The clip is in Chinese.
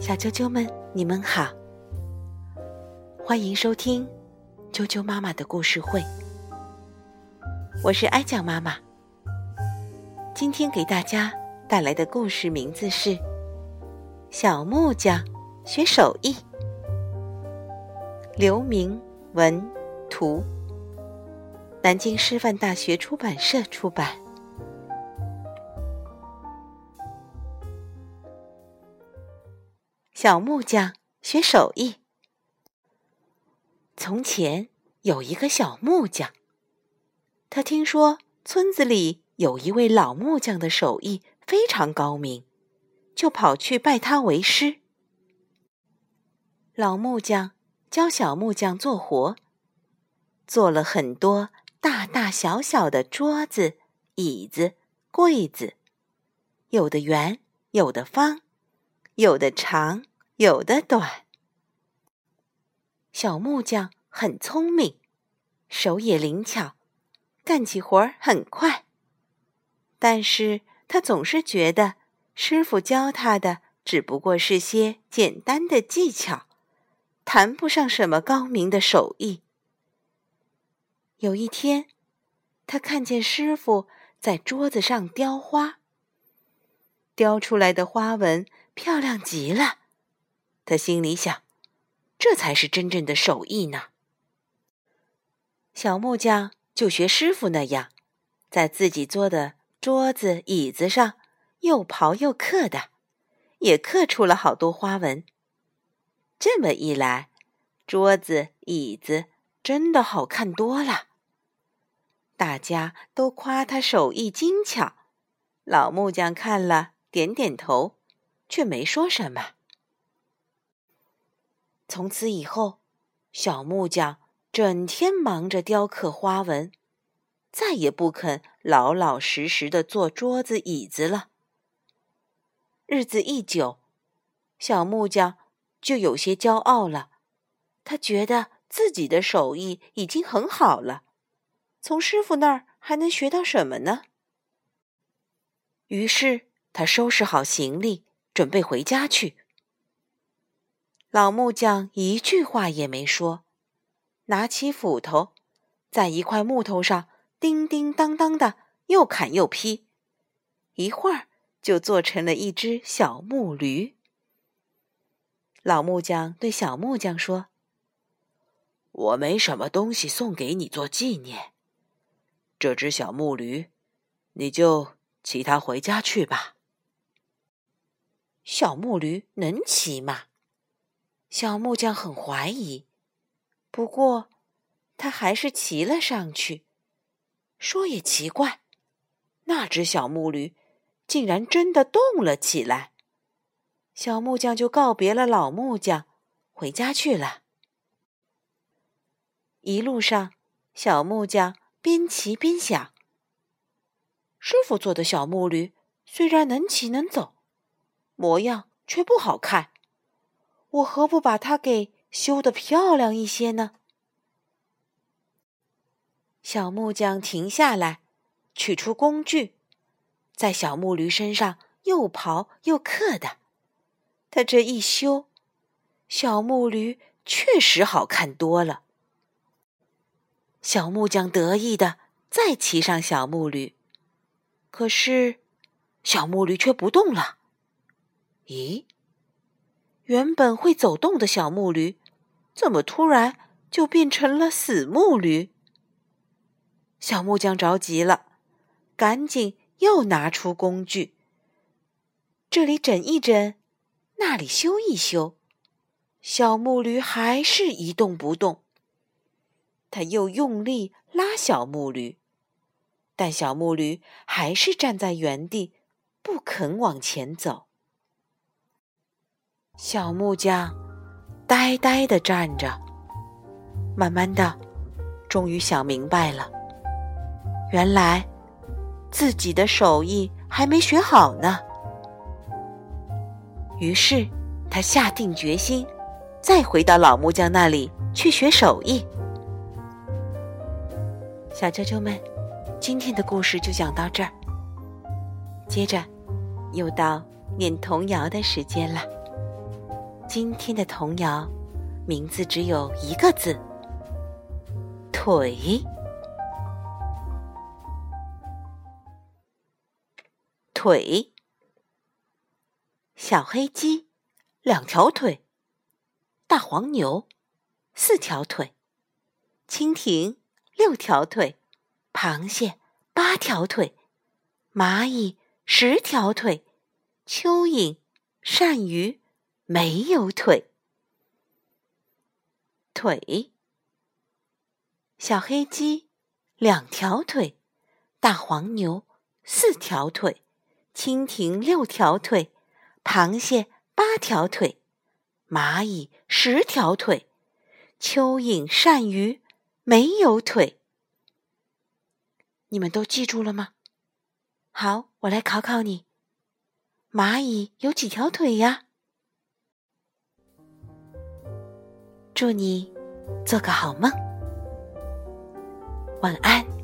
小啾啾们，你们好，欢迎收听啾啾妈妈的故事会。我是哀酱妈妈，今天给大家带来的故事名字是《小木匠学手艺》，刘明文图，南京师范大学出版社出版。小木匠学手艺。从前有一个小木匠，他听说村子里有一位老木匠的手艺非常高明，就跑去拜他为师。老木匠教小木匠做活，做了很多大大小小的桌子、椅子、柜子，有的圆，有的方。有的长，有的短。小木匠很聪明，手也灵巧，干起活儿很快。但是他总是觉得师傅教他的只不过是些简单的技巧，谈不上什么高明的手艺。有一天，他看见师傅在桌子上雕花，雕出来的花纹。漂亮极了，他心里想：“这才是真正的手艺呢。”小木匠就学师傅那样，在自己做的桌子、椅子上又刨又刻的，也刻出了好多花纹。这么一来，桌子、椅子真的好看多了。大家都夸他手艺精巧，老木匠看了，点点头。却没说什么。从此以后，小木匠整天忙着雕刻花纹，再也不肯老老实实的做桌子椅子了。日子一久，小木匠就有些骄傲了。他觉得自己的手艺已经很好了，从师傅那儿还能学到什么呢？于是他收拾好行李。准备回家去。老木匠一句话也没说，拿起斧头，在一块木头上叮叮当当的又砍又劈，一会儿就做成了一只小木驴。老木匠对小木匠说：“我没什么东西送给你做纪念，这只小木驴，你就骑它回家去吧。”小木驴能骑吗？小木匠很怀疑，不过他还是骑了上去。说也奇怪，那只小木驴竟然真的动了起来。小木匠就告别了老木匠，回家去了。一路上，小木匠边骑边想：师傅做的小木驴虽然能骑能走。模样却不好看，我何不把它给修得漂亮一些呢？小木匠停下来，取出工具，在小木驴身上又刨又刻的。他这一修，小木驴确实好看多了。小木匠得意的再骑上小木驴，可是小木驴却不动了。咦，原本会走动的小木驴，怎么突然就变成了死木驴？小木匠着急了，赶紧又拿出工具，这里整一整，那里修一修，小木驴还是一动不动。他又用力拉小木驴，但小木驴还是站在原地，不肯往前走。小木匠呆呆的站着，慢慢的，终于想明白了，原来自己的手艺还没学好呢。于是他下定决心，再回到老木匠那里去学手艺。小啾啾们，今天的故事就讲到这儿，接着又到念童谣的时间了。今天的童谣名字只有一个字：腿。腿。小黑鸡两条腿，大黄牛四条腿，蜻蜓六条腿，螃蟹八条腿，蚂蚁十条腿，蚯蚓、鳝鱼。没有腿，腿。小黑鸡两条腿，大黄牛四条腿，蜻蜓六条腿，螃蟹八条腿，蚂蚁十条腿，蚯蚓、鳝鱼没有腿。你们都记住了吗？好，我来考考你：蚂蚁有几条腿呀？祝你做个好梦，晚安。